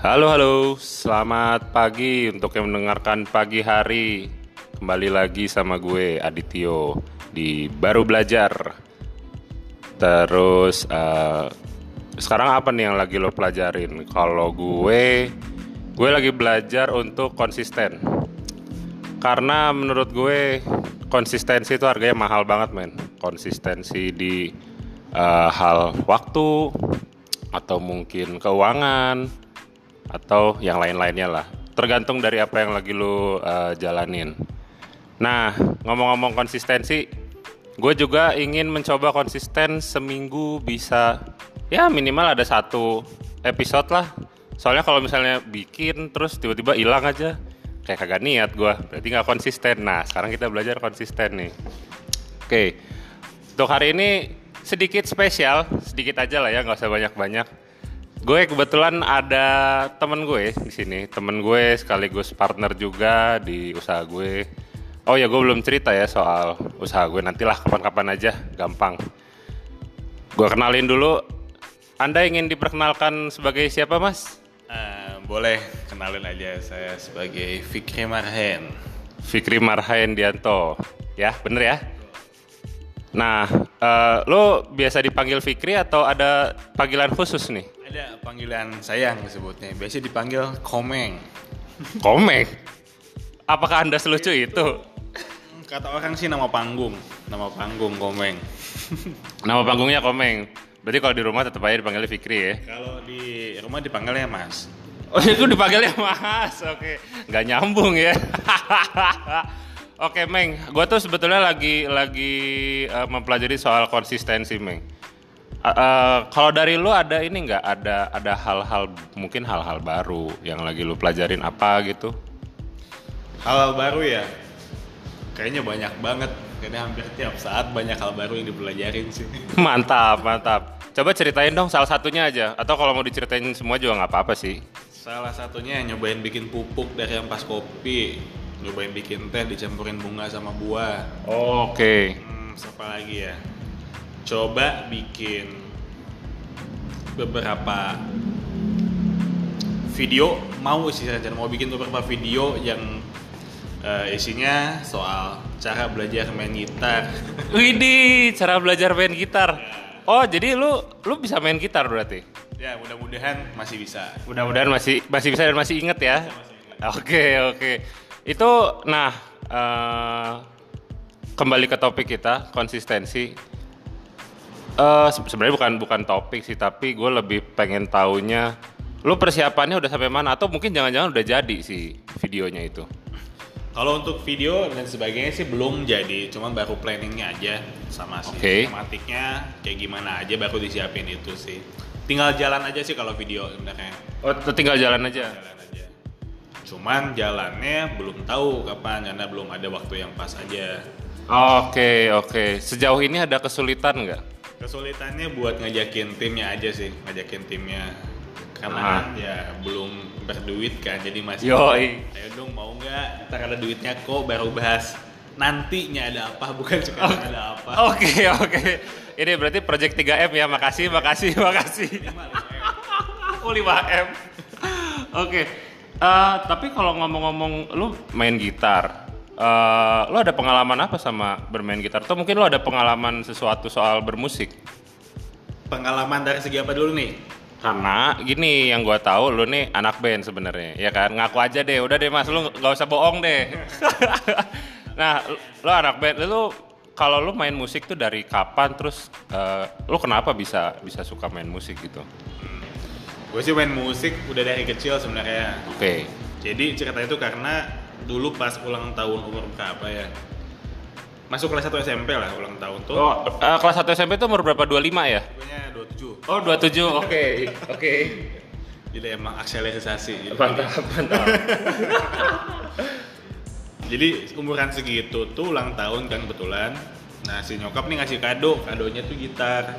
Halo halo, selamat pagi untuk yang mendengarkan pagi hari. Kembali lagi sama gue Adityo di Baru Belajar. Terus eh, sekarang apa nih yang lagi lo pelajarin? Kalau gue, gue lagi belajar untuk konsisten. Karena menurut gue konsistensi itu harganya mahal banget men. Konsistensi di eh, hal waktu atau mungkin keuangan atau yang lain-lainnya lah. Tergantung dari apa yang lagi lu uh, jalanin. Nah, ngomong-ngomong konsistensi, gue juga ingin mencoba konsisten seminggu bisa ya minimal ada satu episode lah. Soalnya kalau misalnya bikin terus tiba-tiba hilang aja, kayak kagak niat gue, berarti nggak konsisten. Nah, sekarang kita belajar konsisten nih. Oke, untuk hari ini sedikit spesial, sedikit aja lah ya, nggak usah banyak-banyak gue kebetulan ada temen gue di sini. Temen gue sekaligus partner juga di usaha gue. Oh ya gue belum cerita ya soal usaha gue. Nantilah kapan-kapan aja gampang. Gue kenalin dulu. Anda ingin diperkenalkan sebagai siapa mas? Uh, boleh. Kenalin aja saya sebagai Fikri Marhen. Fikri Marhaen Dianto. Ya bener ya? Nah eh, lo biasa dipanggil Fikri atau ada panggilan khusus nih Ada panggilan sayang disebutnya. Biasa dipanggil Komeng. komeng apakah anda selucu itu Kata orang sih nama panggung, nama panggung Komeng. Nama panggungnya Komeng. Berarti kalau di rumah tetap aja dipanggilnya Fikri ya. Kalau di rumah dipanggilnya Mas. Oh itu dipanggilnya Mas. Oke, nggak nyambung ya. Oke Meng, gue tuh sebetulnya lagi lagi eh, mempelajari soal konsistensi Meng. Eh, kalau dari lu ada ini nggak ada ada hal-hal mungkin hal-hal baru yang lagi lu pelajarin apa gitu? Hal baru ya? Kayaknya banyak banget. Kayaknya hampir tiap saat banyak hal baru yang dipelajarin sih. Mantap, mantap. Coba ceritain dong salah satunya aja. Atau kalau mau diceritain semua juga nggak apa-apa sih. Salah satunya nyobain bikin pupuk dari ampas kopi. Nyobain bikin teh dicampurin bunga sama buah. Oke. Hmm, siapa lagi ya? Coba bikin beberapa video mau sih rencana mau bikin beberapa video yang eh, isinya soal cara belajar main gitar. Widih, cara belajar main gitar. Oh, jadi lu lu bisa main gitar berarti? ya mudah-mudahan masih bisa. Mudah-mudahan masih masih bisa dan masih inget ya. Oke, oke. Itu nah eh, kembali ke topik kita, konsistensi. Se- sebenarnya bukan bukan topik sih, tapi gue lebih pengen taunya lu persiapannya udah sampai mana atau mungkin jangan-jangan udah jadi sih videonya itu. Kalau untuk video dan sebagainya sih belum jadi, cuman baru planningnya aja sama sih Oke. tematiknya kayak gimana aja baru disiapin itu sih. Tinggal jalan aja sih kalau video sebenarnya. Oh, tinggal jalan aja. jalan aja. Cuman jalannya belum tahu kapan karena belum ada waktu yang pas aja. Oke, oke. Sejauh ini ada kesulitan nggak? Kesulitannya buat ngajakin timnya aja sih, ngajakin timnya. Karena Ah. ya belum berduit kan, jadi masih. Yoi. Ayo dong mau nggak? Ntar ada duitnya kok baru bahas nantinya ada apa, bukan sekarang ada apa. Oke, oke. Ini berarti project 3M ya. Makasih, makasih, makasih. Oh 5M. Oke. Eh, tapi kalau ngomong-ngomong lu main gitar, eh lu ada pengalaman apa sama bermain gitar? Atau mungkin lu ada pengalaman sesuatu soal bermusik? Pengalaman dari segi apa dulu nih? Karena gini yang gua tahu lu nih anak band sebenarnya, ya kan? Ngaku aja deh, udah deh Mas, lu nggak usah bohong deh. nah, lu, lu anak band, lu kalau lu main musik tuh dari kapan? Terus eh, lu kenapa bisa bisa suka main musik gitu? Gue sih main musik udah dari kecil sebenarnya. Oke. Jadi cerita itu karena dulu pas ulang tahun umur berapa ya? Masuk kelas 1 SMP lah ulang tahun tuh. Oh, eh, kelas 1 SMP itu umur berapa? 25 ya? Pokoknya 27. Oh, 27. Oke, oke. Jadi emang akselerasi gitu. Mantap, mantap. Jadi umuran segitu tuh ulang tahun kan kebetulan. Nah si nyokap nih ngasih kado, kadonya tuh gitar.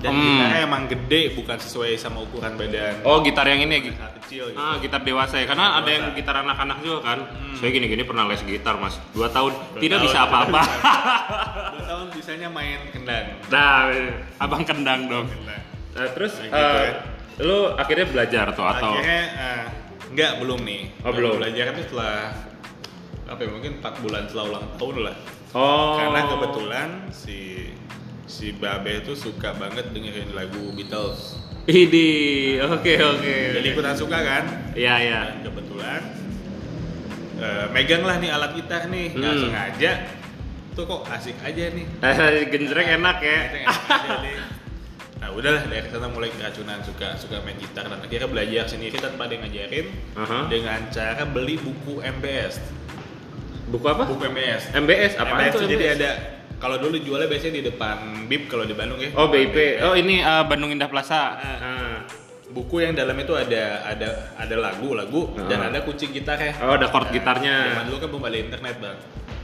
Dan Hmm. gitarnya emang gede, bukan sesuai sama ukuran badan. Oh, gitar yang ini ya? Gi? Sangat kecil gitu. Ah, gitar dewasa ya. Karena ada yang gitar anak-anak juga kan. Saya gini-gini pernah les gitar, Mas. Dua tahun. Tidak tahun. bisa apa-apa. Dua tahun bisanya main kendang. nah, abang kendang dong. Kendang. Eh, terus gitu eh, ya. Lu akhirnya belajar tuh atau akhirnya eh, enggak belum nih Oh, belum. belajar itu setelah apa ya mungkin 4 bulan setelah ulang tahun lah Oh. karena kebetulan si si Babe itu suka banget dengerin lagu Beatles Idi, oke oke. jadi ikutan suka kan Iya iya. Dan kebetulan eh, megang lah nih alat gitar nih nggak Hmm. sengaja tuh kok asik aja nih Eh, Genjreng enak ya. Kita enak aja nih. Nah udahlah dari sana mulai keracunan suka suka main gitar dan akhirnya belajar sendiri tanpa ada yang ngajarin Aha. dengan cara beli buku MBS. Buku apa? Buku MBS. MBS apa MBS itu? jadi ada kalau dulu jualnya biasanya di depan BIP kalau di Bandung ya. Oh BIP. Oh ini eh, Bandung Indah Plaza. Ah. Ah. Buku yang dalam itu ada ada ada lagu lagu Ah. dan ada kunci gitarnya. Oh ada chord Nah, gitarnya. Zaman dulu kan belum ada internet bang.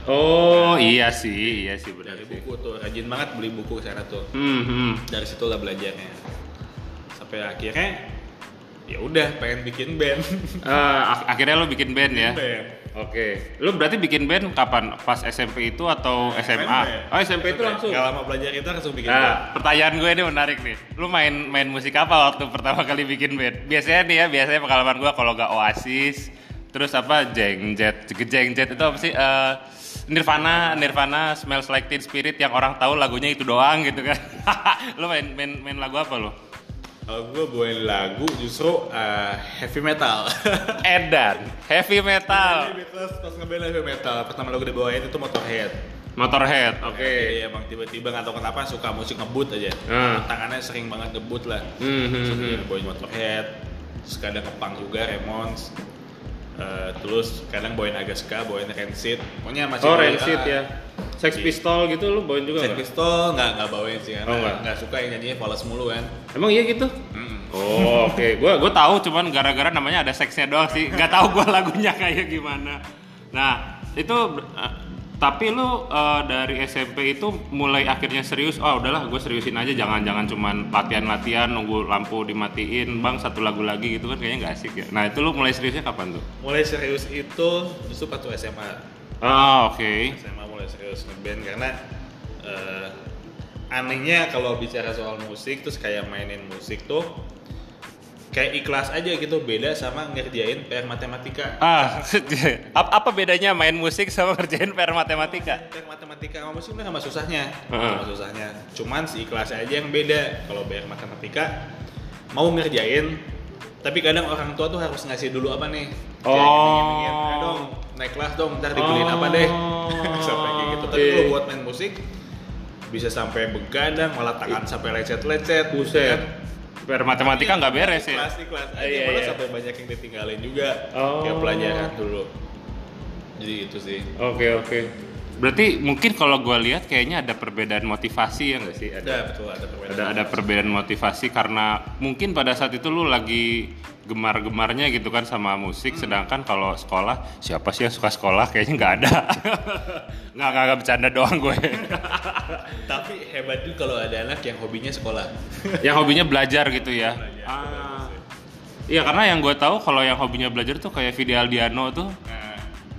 Oh iya sih, iya sih benar Dari sih. buku tuh rajin banget beli buku ke sana tuh. Hmm, hmm. Dari situ lah belajarnya. Sampai akhirnya ya udah pengen bikin band. Eh, ak- akhirnya lo bikin band ya? band. Oke. Lo berarti bikin band kapan? Pas SMP itu atau SMA? band. Oh SMP itu langsung. Gak lama belajar itu langsung bikin band. Nah, pertanyaan gue ini menarik nih. Lu main main musik apa waktu pertama kali bikin band? Biasanya nih ya, biasanya pengalaman gue kalau gak Oasis, terus apa Jeng Jet, Jeng Jet itu apa sih? Eh, Nirvana, Nirvana, Smells Like Teen Spirit yang orang tahu lagunya itu doang gitu kan. lu main main main lagu apa lu? Kalau gue bawain lagu justru uh, heavy metal. Edan, heavy metal, Jadi Beatles pas ngeband heavy metal, pertama lagu dibawain itu Motorhead. Motorhead. Oke. Jadi emang tiba-tiba nggak tahu kenapa suka musik ngebut aja. Ah. Tangannya sering banget ngebut lah. Hmm, hmm, Terus bawain Motorhead, terus kadang kepang juga Ramones. Eh, terus kadang bawain Agaska, bawain Rancid. Pokoknya masih Oh, Rancid ya. Sex Pistol gitu lu bawain juga Sex nggak? Pistol nggak nggak bawain sih karena Oh, nggak? nggak suka yang nyanyinya fals mulu kan. Emang iya gitu? Mm. Oh oke, gua gua tahu cuman gara-gara namanya ada seksnya doang sih, nggak tahu gua lagunya kayak gimana. Nah itu eh, tapi lu eh, dari SMP itu mulai akhirnya serius, oh udahlah gue seriusin aja, jangan-jangan cuman latihan-latihan nunggu lampu dimatiin, bang satu lagu lagi gitu kan kayaknya nggak asik ya. Nah itu lu mulai seriusnya kapan tuh? Mulai serius itu justru pas SMA. Oh oke. SMA mulai serius ngeband karena eh, anehnya kalau bicara soal musik terus kayak mainin musik tuh kayak ikhlas aja gitu beda sama ngerjain PR matematika. Ah, ap- apa bedanya main musik sama ngerjain PR matematika? PR matematika sama musik sama susahnya, sama susahnya. Cuman si ikhlas aja yang beda. Kalau PR matematika mau ngerjain tapi kadang orang tua tuh harus ngasih dulu apa nih Kayak Oh. "Ayo dong naik kelas dong ntar dibeliin apa deh Oh, sampai kayak gitu tapi kalau buat main musik bisa sampai begadang malah tangan sampai lecet-lecet Buset. kan? PR matematika nggak beres ya? kelas kelas aja Iya, malah iya. sampai banyak yang ditinggalin juga Oh. kayak pelajaran dulu jadi itu sih Oke oke. Berarti mungkin kalau gue lihat kayaknya ada perbedaan motivasi ya nggak sih? ada Ada betul ada perbedaan ada ada perbedaan motivasi karena mungkin pada saat itu lu lagi gemar-gemarnya gitu kan sama musik, sedangkan kalau sekolah siapa sih yang suka sekolah? Kayaknya nggak ada. nggak nggak bercanda doang gue. tapi hebat juga kalau ada anak yang hobinya sekolah yang hobinya belajar gitu ya. Belajar, Ah. Iya karena yang gue tahu kalau yang hobinya belajar tuh kayak Vidi Aldiano tuh. nah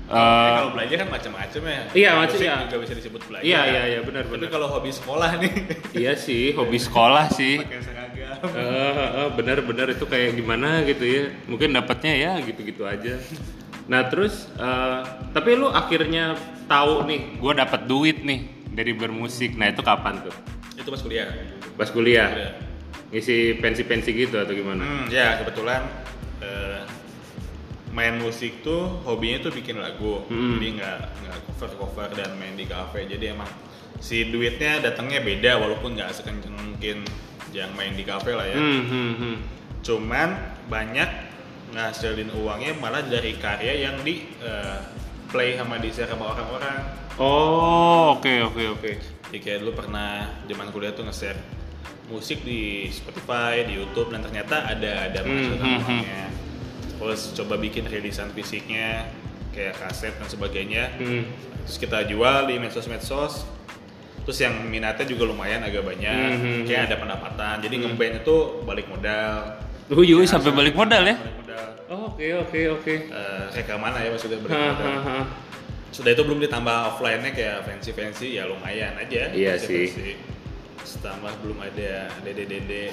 Eh, kalau belajar kan macam-macam ya. Iya, macam- iya. juga bisa disebut belajar Iya iya iya benar tapi benar. kalau hobi sekolah nih. Iya sih hobi sekolah sih. pakai seragam Eh, benar-benar itu kayak gimana gitu ya. Mungkin dapatnya ya gitu-gitu aja. Nah terus eh, tapi lu akhirnya tahu nih gue dapat duit nih dari bermusik. Nah itu kapan tuh? Itu pas kuliah. Pas kuliah? Kuliah. ngisi pensi-pensi gitu atau gimana? Hmm, ya kebetulan eh, main musik tuh hobinya tuh bikin lagu, Hmm. jadi nggak nggak cover cover dan main di cafe. Jadi emang si duitnya datangnya beda walaupun nggak sekenceng mungkin yang main di cafe lah ya. hmm, hmm, hmm. Cuman banyak ngasilin uangnya malah dari karya yang di eh, play sama di share sama orang-orang. oh oke oke oke Jadi kayak dulu pernah zaman kuliah tuh nge-share musik di Spotify, di YouTube dan ternyata ada ada Hmm, masukan hmm, hmm. uangnya. Terus coba bikin rilisan fisiknya kayak kaset dan sebagainya. Hmm. Terus kita jual di medsos-medsos. Terus yang minatnya juga lumayan agak banyak. Hmm, hmm, Kayak ada pendapatan. Jadi ngeband itu balik modal. Oh, yui, sampai balik modal ya? Balik modal. Oh, Oke oke oke. Eh, rekaman lah ya maksudnya balik Ha, modal. ha, ha. Sudah itu belum ditambah offline-nya kayak fancy-fancy ya lumayan aja. Iya sih. Setambah belum ada dede dede.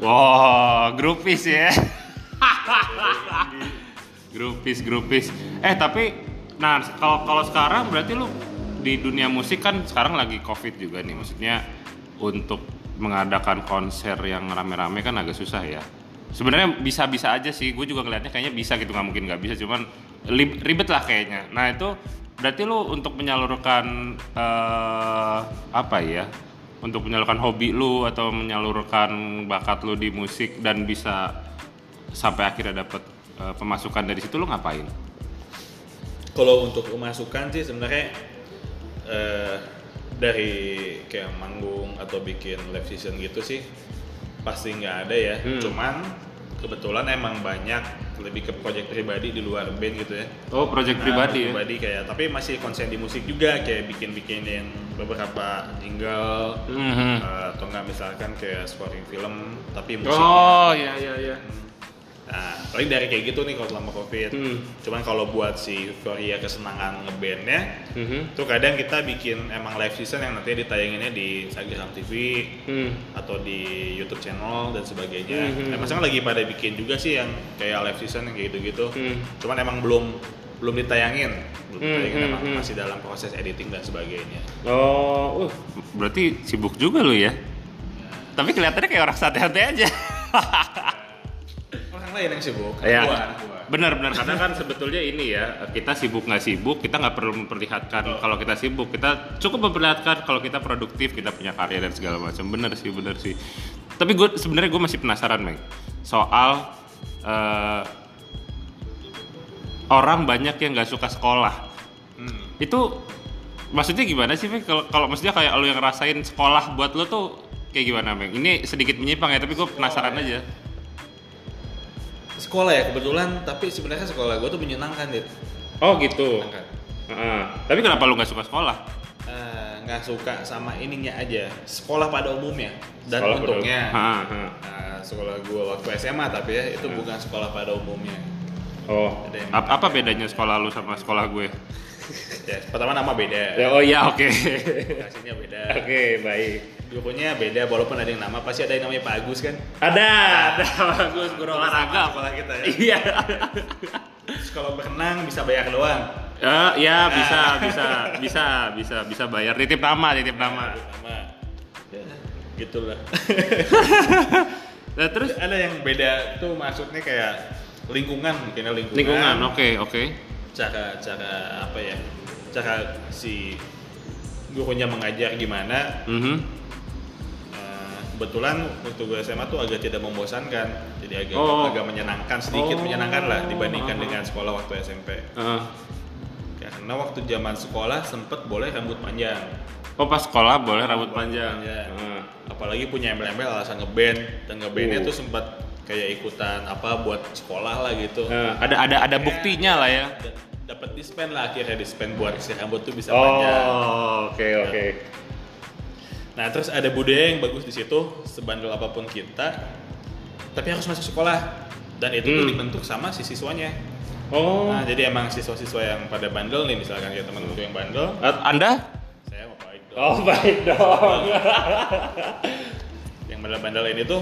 Wow, grupis ya. grupis, grupis. Eh tapi, nah kalau kalau sekarang berarti lu di dunia musik kan sekarang lagi covid juga nih, maksudnya untuk mengadakan konser yang rame-rame kan agak susah ya. Sebenarnya bisa-bisa aja sih, gue juga ngeliatnya kayaknya bisa gitu nggak mungkin nggak bisa, cuman ribet lah kayaknya. Nah itu berarti lu untuk menyalurkan eh, apa ya? Untuk menyalurkan hobi lu atau menyalurkan bakat lu di musik dan bisa sampai akhirnya dapat eh, pemasukan dari situ lu ngapain? Kalau untuk pemasukan sih sebenarnya eh, dari kayak manggung atau bikin live season gitu sih pasti nggak ada ya. Hmm. Cuman kebetulan emang banyak lebih ke project pribadi di luar band gitu ya. Oh, project Nah, pribadi ya. pribadi kayak tapi masih konsen di musik juga kayak bikin bikinin beberapa jingle Mhm. eh, atau enggak misalkan kayak scoring film tapi musik. Oh, iya iya iya. Nah, paling dari kayak gitu nih kalau selama covid. Hmm. Cuman kalau buat si euforia kesenangan ngebandnya, Mhm. tuh kadang kita bikin emang live season yang nantinya ditayanginnya di Instagram TV Hmm. atau di YouTube channel dan sebagainya. Hmm. Emang sekarang lagi pada bikin juga sih yang kayak live season yang kayak gitu-gitu. Hmm. Cuman emang belum belum ditayangin, belum Hmm, ditayangin hmm, emang hmm. masih dalam proses editing dan sebagainya. Oh, uh, berarti sibuk juga lu ya? Tapi kelihatannya kayak orang santai-santai aja. Lain yang sibuk. Iya. Benar-benar karena kan sebetulnya ini ya kita sibuk nggak sibuk kita nggak perlu memperlihatkan kalau kita sibuk. Kita cukup memperlihatkan kalau kita produktif kita punya karya dan segala macam. Bener sih bener sih. Tapi gue sebenarnya gue masih penasaran Meg soal eh, orang banyak yang nggak suka sekolah. Hmm. itu maksudnya gimana sih Meg kalau maksudnya kayak lo yang ngerasain sekolah buat lo tuh kayak gimana Meg ini sedikit menyimpang ya tapi gue penasaran aja Sekolah ya kebetulan, tapi sebenarnya sekolah gue tuh menyenangkan, Dit. oh gitu Menyenangkan. Heeh. tapi kenapa lu nggak suka sekolah Eh, nggak suka sama ininya aja sekolah pada umumnya dan Sekolah untungnya. Ha, ha. nah, sekolah gua waktu SMA tapi ya itu bukan sekolah pada umumnya Oh, Ada yang ap- apa bedanya sekolah lu sama sekolah gue? ya pertama nama beda Ya, oh iya, oke. lokasinya beda Oke, baik. Gurunya beda walaupun ada yang nama pasti ada yang namanya Pak Agus kan Ada, ada bagus guru olahraga. sekolah kita ya Iya. Terus kalau berenang bisa bayar doang Ya, ya bisa, bisa, bisa, bisa, bisa bayar. Titip nama, titip nama. nama ya, gitulah Nah, terus ada yang beda tuh maksudnya kayak lingkungan mungkinnya lingkungan lingkungan, oke, oke. cara cara apa ya cara si gurunya mengajar gimana Mhm. Eh, kebetulan waktu gue SMA tuh agak tidak membosankan jadi agak Oh. agak menyenangkan sedikit Oh. menyenangkan lah dibandingkan Ah. dengan sekolah waktu SMP Heeh. karena waktu zaman sekolah sempet boleh rambut panjang Oh, pas sekolah boleh rambut panjang. Panjang. Heeh. apalagi punya embel-embel alasan ngeband dan ngebandnya Uh. tuh sempat kayak ikutan apa buat sekolah lah gitu Eh, ada ada ada buktinya lah ya. Da- dapat dispen lah akhirnya dispen buat si rambut tuh bisa panjang Oh, oke, oke. Nah terus ada budaya yang bagus di situ sebandel apa pun kita, tapi harus masuk sekolah dan itu tuh Hmm. dibentuk sama si siswanya. Oh. Nah jadi emang siswa-siswa yang pada bandel nih misalkan kayak teman gue yang bandel, Anda? saya mau baik dong. Oh, baik dong. Yang bandel-bandel ini tuh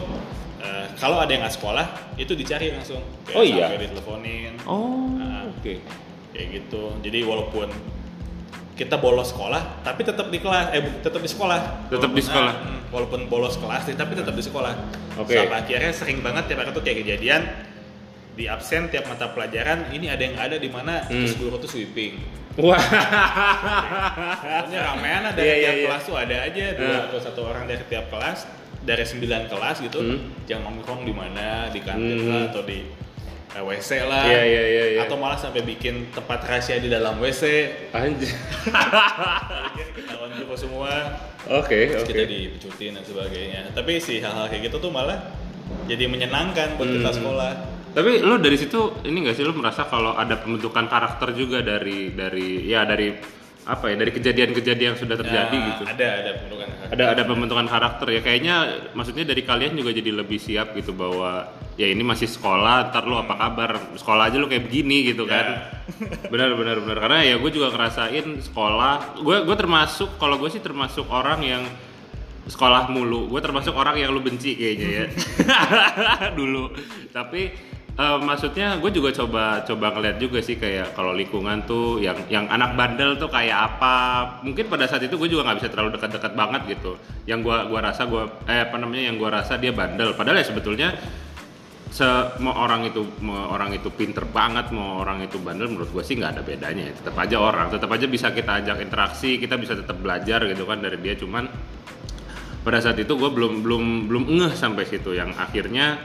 eh, kalau ada yang nggak sekolah itu dicari langsung. Kayak Oh, iya? sampai diteleponin, Oh, Nah. oke. kayak gitu. Jadi walaupun kita bolos sekolah, tapi tetap di kelas, eh tetap di sekolah. Tetap di sekolah. nah, walaupun bolos kelas, tapi tetap di sekolah. Oke. Sampai akhirnya sering banget tiap hari tuh kayak kejadian di absen tiap mata pelajaran ini ada yang ada di mana Hmm. terus guru tuh sweeping. Wah. Pokoknya ramean ada dari Iya, tiap iya. kelas tuh ada aja dua atau satu orang dari tiap kelas dari sembilan kelas gitu Hmm. yang nongkrong di mana di kantin Hmm. lah atau di eh, WC lah Iya, iya, iya, iya. atau malah sampai bikin tempat rahasia di dalam WC Anjir. Ketahuan guru semua Oke, terus oke. kita dipecutin dan sebagainya tapi sih hal-hal kayak gitu tuh malah jadi menyenangkan buat kita Hmm. sekolah Tapi lu dari situ ini gak sih lu merasa kalau ada pembentukan karakter juga dari dari ya dari apa ya dari kejadian-kejadian yang sudah terjadi Ya, gitu. ada ada pembentukan Ada ada pembentukan karakter ya kayaknya maksudnya dari kalian juga jadi lebih siap gitu bahwa ya ini masih sekolah ntar lu apa kabar sekolah aja lu kayak begini gitu Ya. kan benar benar benar karena ya gue juga ngerasain sekolah gue gue termasuk kalau gue sih termasuk orang yang sekolah mulu. Gue termasuk orang yang lu benci kayaknya ya. Dulu. Tapi eh, maksudnya gue juga coba coba ngeliat juga sih kayak kalau lingkungan tuh yang yang anak bandel tuh kayak apa. Mungkin pada saat itu gue juga nggak bisa terlalu dekat-dekat banget gitu. Yang gua gua rasa gua eh apa namanya yang gua rasa dia bandel. Padahal ya sebetulnya se mau orang itu mau orang itu pinter banget mau orang itu bandel menurut gue sih nggak ada bedanya tetap aja orang tetap aja bisa kita ajak interaksi kita bisa tetap belajar gitu kan dari dia. Cuman pada saat itu gue belum belum belum ngeh sampai situ. Yang akhirnya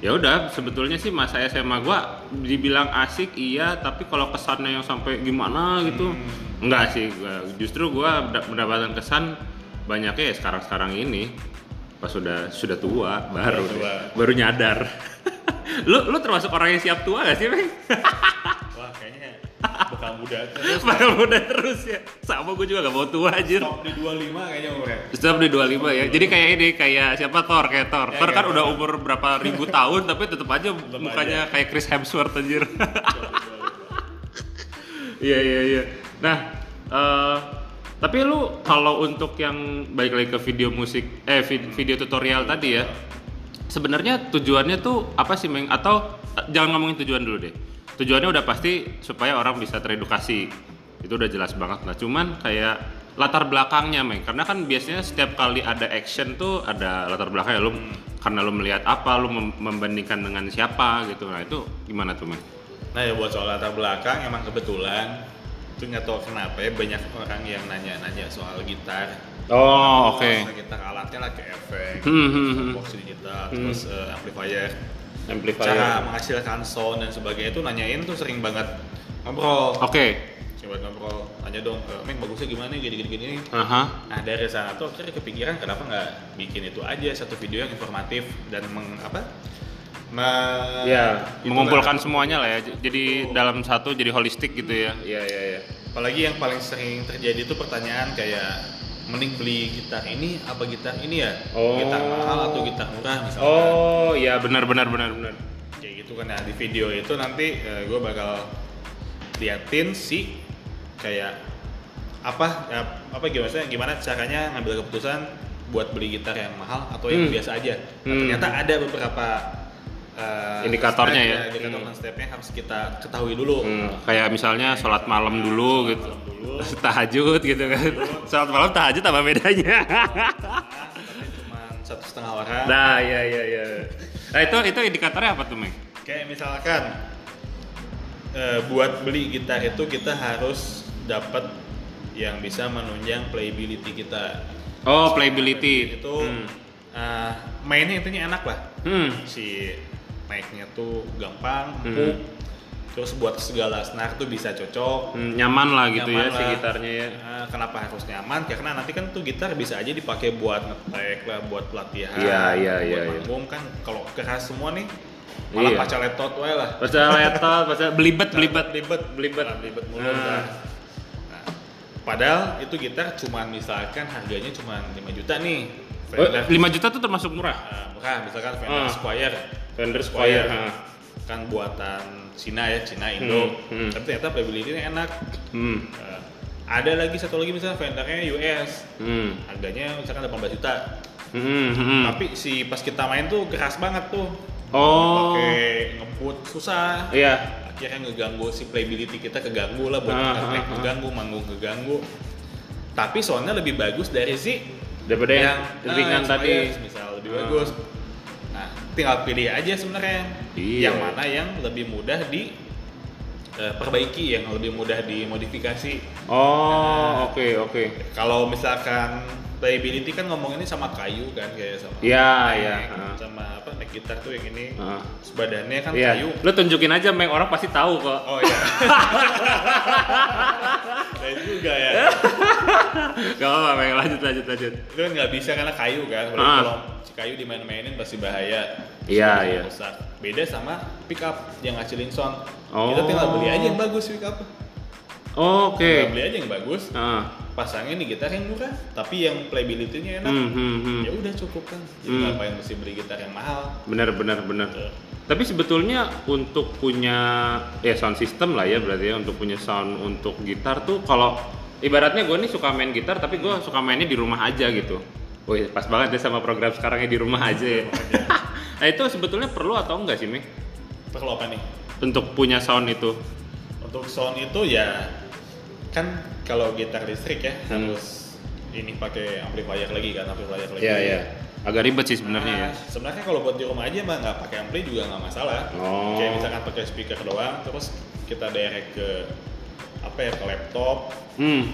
ya udah sebetulnya sih masa SMA gue dibilang asik iya tapi kalau kesannya yang sampai gimana gitu enggak sih. Gua- justru gue mendapatkan kesan banyaknya ya sekarang sekarang ini pas sudah sudah tua baru Sudah tua. baru nyadar lu lu termasuk orang yang siap tua gak sih Bang? Wah kayaknya bakal muda terus. bakal muda terus ya sama gue juga gak mau tua anjir Top di 25 kayaknya umurnya. Stop di 25 ya. Jadi kayak ini kayak siapa Thor kayak Thor. Ya, Thor kan kayak udah umur berapa ribu tahun tapi tetap aja Tetep mukanya kayak Chris Hemsworth anjir. Iya iya iya. Nah, eh tapi lu kalau untuk yang balik lagi ke video musik eh vid- video tutorial tadi ya. Sebenarnya tujuannya tuh apa sih, Meng? Atau eh, jangan ngomongin tujuan dulu deh. Tujuannya udah pasti supaya orang bisa teredukasi. Itu udah jelas banget lah. Cuman kayak latar belakangnya, Meng. Karena kan biasanya setiap kali ada action tuh ada latar belakangnya lu karena lu melihat apa, lu mem- membandingkan dengan siapa gitu. Nah, itu gimana tuh, Meng? Nah ya buat soal latar belakang emang kebetulan itu nggak tahu kenapa ya banyak orang yang nanya-nanya soal gitar. Oh, oke. Soal gitar alatnya lah kayak efek, Hmm, hmm, hmm. box digital, Hmm. terus eh, amplifier, Amplifier. cara menghasilkan sound dan sebagainya itu nanyain tuh sering banget ngobrol. Oke. Coba ngobrol, tanya dong, e, Meng bagusnya gimana nih gini-gini gini. Aha. Nah dari sana tuh akhirnya kepikiran kenapa nggak bikin itu aja satu video yang informatif dan meng apa? Me- Ya, mengumpulkan semuanya lah ya. Jadi dalam satu jadi holistik gitu ya. Iya, iya, iya. Apalagi yang paling sering terjadi itu pertanyaan kayak mending beli gitar ini apa gitar ini ya? Oh. Gitar mahal atau gitar murah misalnya. Oh, iya benar benar benar benar. Kayak gitu kan nah di video itu nanti gue bakal liatin si kayak apa ya, apa gimana gimana caranya ngambil keputusan buat beli gitar yang mahal atau yang Hmm. biasa aja. Nah, Hmm. ternyata ada beberapa uh, Indikatornya step ya. indikator Hmm. stepnya harus kita ketahui dulu. Hmm, kayak misalnya sholat malam dulu gitu. Malam dulu. tahajud gitu kan. Sholat malam tahajud apa bedanya? Tapi cuma satu setengah orang. nah, iya iya iya. Nah, itu itu indikatornya apa tuh, Meng? Kayak misalkan eh, buat beli gitar itu kita harus dapat yang bisa menunjang playability kita. Oh, playability. Itu Hmm. eh, mainnya intinya enak lah. Hmm. Si mic-nya tuh gampang, Hmm. empuk. Terus buat segala snare tuh bisa cocok. Hmm, nyaman lah gitu Nyaman ya si lah. gitarnya ya. Eh, kenapa harus nyaman? Karena nanti kan tuh gitar bisa aja dipakai buat ngetek lah, buat pelatihan, Iya, iya, buat iya, iya. manggung kan. Kalau keras semua nih, malah Iya. pacar laptop wae lah. Baca laptop, baca belibet belibet. belibet Belibet. Belibet mulu Nah. ntar. Nah, padahal itu gitar cuman misalkan harganya cuma 5 juta nih Oh, Fender 5 juta tuh termasuk murah. Nah, murah misalkan Fender Ah. Squire Fender Squire Squire. ha. kan buatan Cina ya Cina Indo Hmm, hmm. tapi ternyata playability-nya enak Hmm. Nah, ada lagi satu lagi misalnya Fendernya US Hmm. harganya misalkan 18 juta Hmm. hmm. tapi si pas kita main tuh keras banget tuh Oh. pakai ngebut susah Iya. akhirnya ngeganggu si playability kita keganggu lah buat Ah, ngetek ah, ah. keganggu manggung keganggu tapi soundnya lebih bagus dari si Daripada yang, ah, ringan yang tadi. Misal lebih Ah. bagus nah tinggal pilih aja sebenarnya Iya. yang mana yang lebih mudah di eh, perbaiki yang lebih mudah dimodifikasi Oh, oke oke. kalau misalkan playability kan ngomong ini sama kayu kan kayak sama Iya, neck, iya, ah. sama apa neck gitar tuh yang ini Ah. Terus badannya kan Iya. kayu Lu tunjukin aja, Meng. Orang pasti tahu kok. oh iya Kayak juga ya Gak apa-apa. Lanjut, lanjut, lanjut. itu kan nggak bisa karena kayu kan Ah. kalau kayu dimain-mainin pasti bahaya Iya, iya. rusak. beda sama pick up yang ngasilin sound Oh. kita tinggal beli aja yang bagus pick up Oh, Oke. Tinggal beli aja yang bagus Ah. pasangin di gitar yang murah tapi yang playability-nya enak Hmm, hmm, hmm. ya udah cukup kan jadi Hmm. ngapain mesti beli gitar yang mahal bener, bener. Tuh. Tapi sebetulnya untuk punya ya sound system lah ya berarti ya untuk punya sound untuk gitar tuh kalau ibaratnya gue nih suka main gitar tapi gue suka mainnya di rumah aja gitu. Wih, pas banget ya sama program sekarangnya di rumah aja ya. nah itu sebetulnya perlu atau enggak sih, Mi? Perlu apa nih? Untuk punya sound itu. Untuk sound itu ya kan kalau gitar listrik ya Hmm. harus ini pakai amplifier lagi kan amplifier lagi. Iya, iya. Agak ribet sih sebenarnya ya. Nah, sebenarnya kalau buat di rumah aja mah nggak pakai ampli juga nggak masalah. Oh. Kayak misalkan pakai speaker doang, terus kita direct ke apa ya ke laptop, Hmm.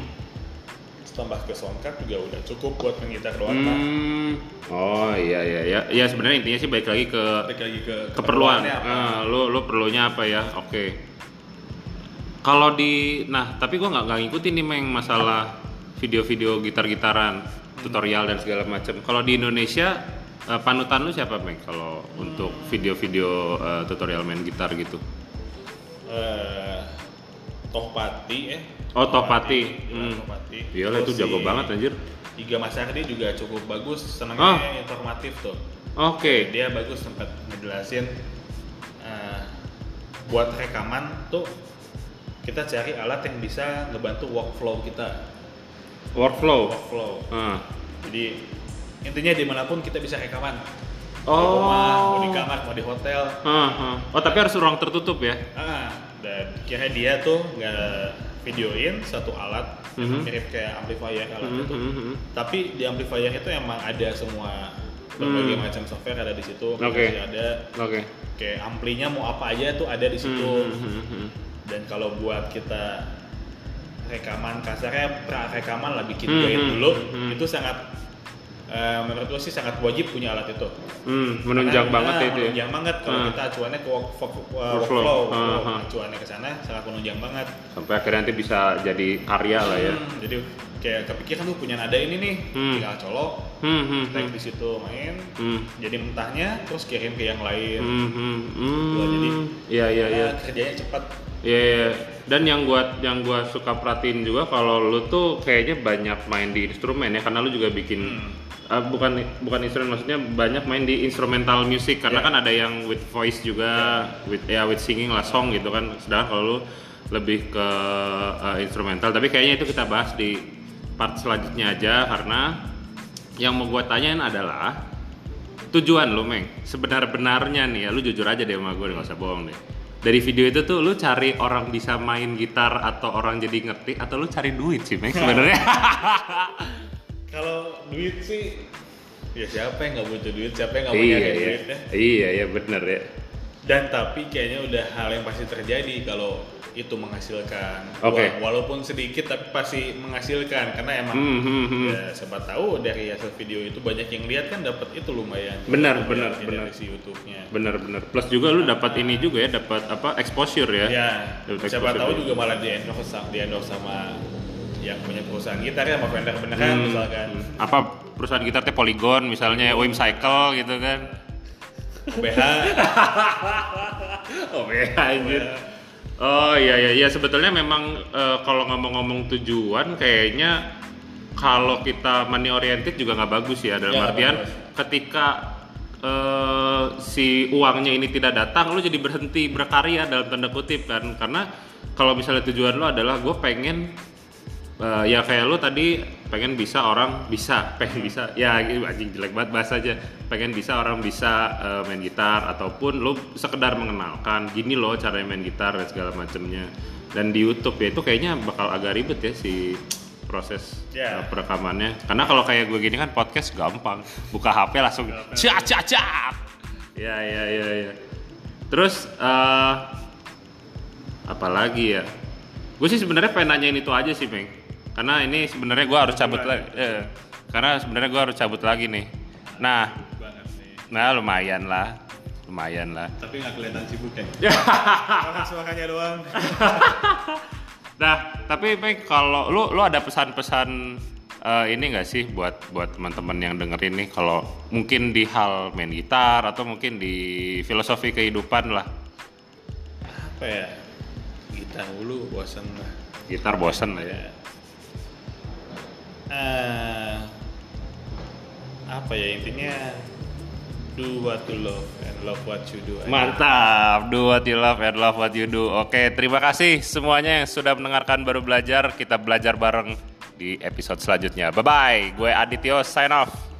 tambah ke soundcard juga udah cukup buat main gitar doang. mah. Hmm. Oh iya iya ya. Ya sebenarnya intinya sih balik lagi ke Balik lagi ke keperluan. apa. Ah, lu lu perlunya apa ya? Oke. Kalau di nah, tapi gua nggak ngikutin nih meng masalah video-video gitar-gitaran, tutorial dan segala macam. Kalau di Indonesia eh, panutan lu siapa meng kalau untuk video-video eh, tutorial main gitar gitu? Eh, Tohpati ya. Oh, Tohpati. Iya, Hmm. Tohpati. Iya itu jago si banget anjir. Iga Mas Ardi juga cukup bagus, senangnya Oh. informatif tuh. Oke. Dia bagus sempat ngejelasin eh, buat rekaman tuh kita cari alat yang bisa ngebantu workflow kita. Workflow. Workflow. Ah. Jadi intinya di mana pun kita bisa rekaman. Oh. rumah, mau di kamar, mau di hotel. Ah, ah. Oh tapi harus ruang tertutup ya? Ah, dan kira dia tuh nggak videoin satu alat yang Mhm. mirip kayak amplifier alat Mhm, itu. mhm, mhm. Tapi di amplifier itu emang ada semua berbagai Hmm. macam software ada di situ. Oke. Aplikasi Ada Oke. kayak amplinya mau apa aja tuh ada di situ. Hmm, hmm, hmm. Dan kalau buat kita rekaman kasarnya pra rekaman lah bikin Hmm, hmm, dulu hmm. itu sangat eh, menurut gue sih sangat wajib punya alat itu. Hmm, menunjang Karena, banget nah, ya itu ya. menunjang banget kalau Ah. kita acuannya ke work, work- uh, Workflow. workflow, Ah, workflow. ah. acuannya ke sana sangat menunjang banget. Sampai akhirnya nanti bisa jadi karya lah ya. Hmm, jadi kayak kepikiran tuh punya nada ini nih, Hmm. tinggal colok, Hmm, hmm, tag hmm. di situ main, Hmm. jadi mentahnya terus kirim ke yang lain. Hmm, hmm, hmm. Gua jadi Iya, iya, iya. Kerjanya cepat. Iya, iya. Dan yang gua yang gua suka perhatiin juga kalau lu tuh kayaknya banyak main di instrumen ya karena lu juga bikin Hmm. Eh, bukan bukan instrumen maksudnya banyak main di instrumental music karena Ya. kan ada yang with voice juga with ya with singing lah song gitu kan. Sedangkan kalau lu lebih ke eh, instrumental tapi kayaknya itu kita bahas di part selanjutnya aja karena yang mau gua tanyain adalah tujuan lu meng. Sebenar-benarnya nih ya lu jujur aja deh sama gue nggak usah bohong deh. Dari video itu tuh lu cari orang bisa main gitar atau orang jadi ngerti atau lu cari duit sih meng sebenarnya duit sih, ya siapa yang nggak butuh duit, siapa yang nggak mau iya nyari iya duit ya. iya iya bener ya Dan tapi kayaknya udah hal yang pasti terjadi kalau itu menghasilkan. Oke. Wah, Walaupun sedikit tapi pasti menghasilkan karena emang Hmm, hmm, hmm. ya siapa tahu dari hasil video itu banyak yang lihat kan dapat itu lumayan. Benar, benar, benar. si YouTube-nya. bener-bener plus juga lu dapat ini juga ya dapat apa exposure ya Ya, Dapat siapa exposure tahu juga. malah di endorse di endorse sama yang punya perusahaan gitar ya sama vendor beneran Hmm, misalkan. Hmm. apa perusahaan gitar teh Polygon misalnya Wim Cycle gitu kan. BH oh ya anjir. Oh iya iya iya sebetulnya memang eh, kalau ngomong-ngomong tujuan kayaknya kalau kita money oriented juga nggak bagus ya dalam Ya, artian bagus. ketika eh, si uangnya ini tidak datang lu jadi berhenti berkarya dalam tanda kutip kan. Karena kalau misalnya tujuan lu adalah gue pengen Eh, ya kayak lu tadi pengen bisa orang bisa pengen bisa ya anjing jelek banget bahasa aja pengen bisa orang bisa eh, main gitar ataupun lu sekedar mengenalkan gini loh cara main gitar dan segala macamnya dan di YouTube ya itu kayaknya bakal agak ribet ya si proses Ya. eh, perekamannya. Karena kalau kayak gue gini kan podcast gampang buka HP langsung cat cat cat ya ya ya ya. Terus eh apalagi ya? Gue sih sebenarnya pengen nanyain itu aja sih peng karena ini sebenarnya gue harus cabut lagi eh, karena sebenarnya gue harus cabut lagi nih. Nah nah lumayan lah lumayan lah. Tapi nggak kelihatan sibuk ya? Suaranya doang. Nah tapi peng kalau lu lu ada pesan-pesan eh, ini nggak sih buat buat teman-teman yang dengerin nih? Kalau mungkin di hal main gitar atau mungkin di filosofi kehidupan lah. Apa ya? Gitar dulu bosan lah. Gitar bosen lah ya Eh, apa ya intinya do what you love and love what you do. Mantap, do what you love and love what you do. Oke, terima kasih semuanya yang sudah mendengarkan baru belajar. Kita belajar bareng di episode selanjutnya. Bye bye, gue Adityo sign off.